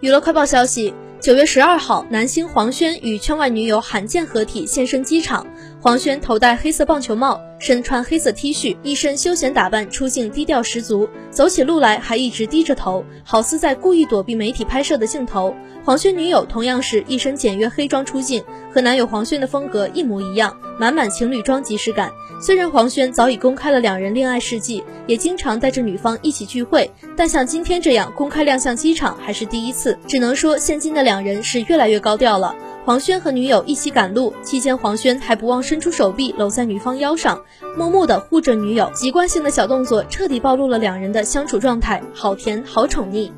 娱乐快报消息。九月十二号，男星黄轩与圈外女友罕见合体现身机场。黄轩头戴黑色棒球帽，身穿黑色 T 恤，一身休闲打扮，出镜低调十足。走起路来还一直低着头，好似在故意躲避媒体拍摄的镜头。黄轩女友同样是一身简约黑装出镜，和男友黄轩的风格一模一样，满满情侣装即视感。虽然黄轩早已公开了两人恋爱事迹，也经常带着女方一起聚会，但像今天这样公开亮相机场还是第一次。只能说，现今的两人是越来越高调了。黄轩和女友一起赶路期间，黄轩还不忘伸出手臂搂在女方腰上，默默地护着女友。习惯性的小动作彻底暴露了两人的相处状态，好甜，好宠溺。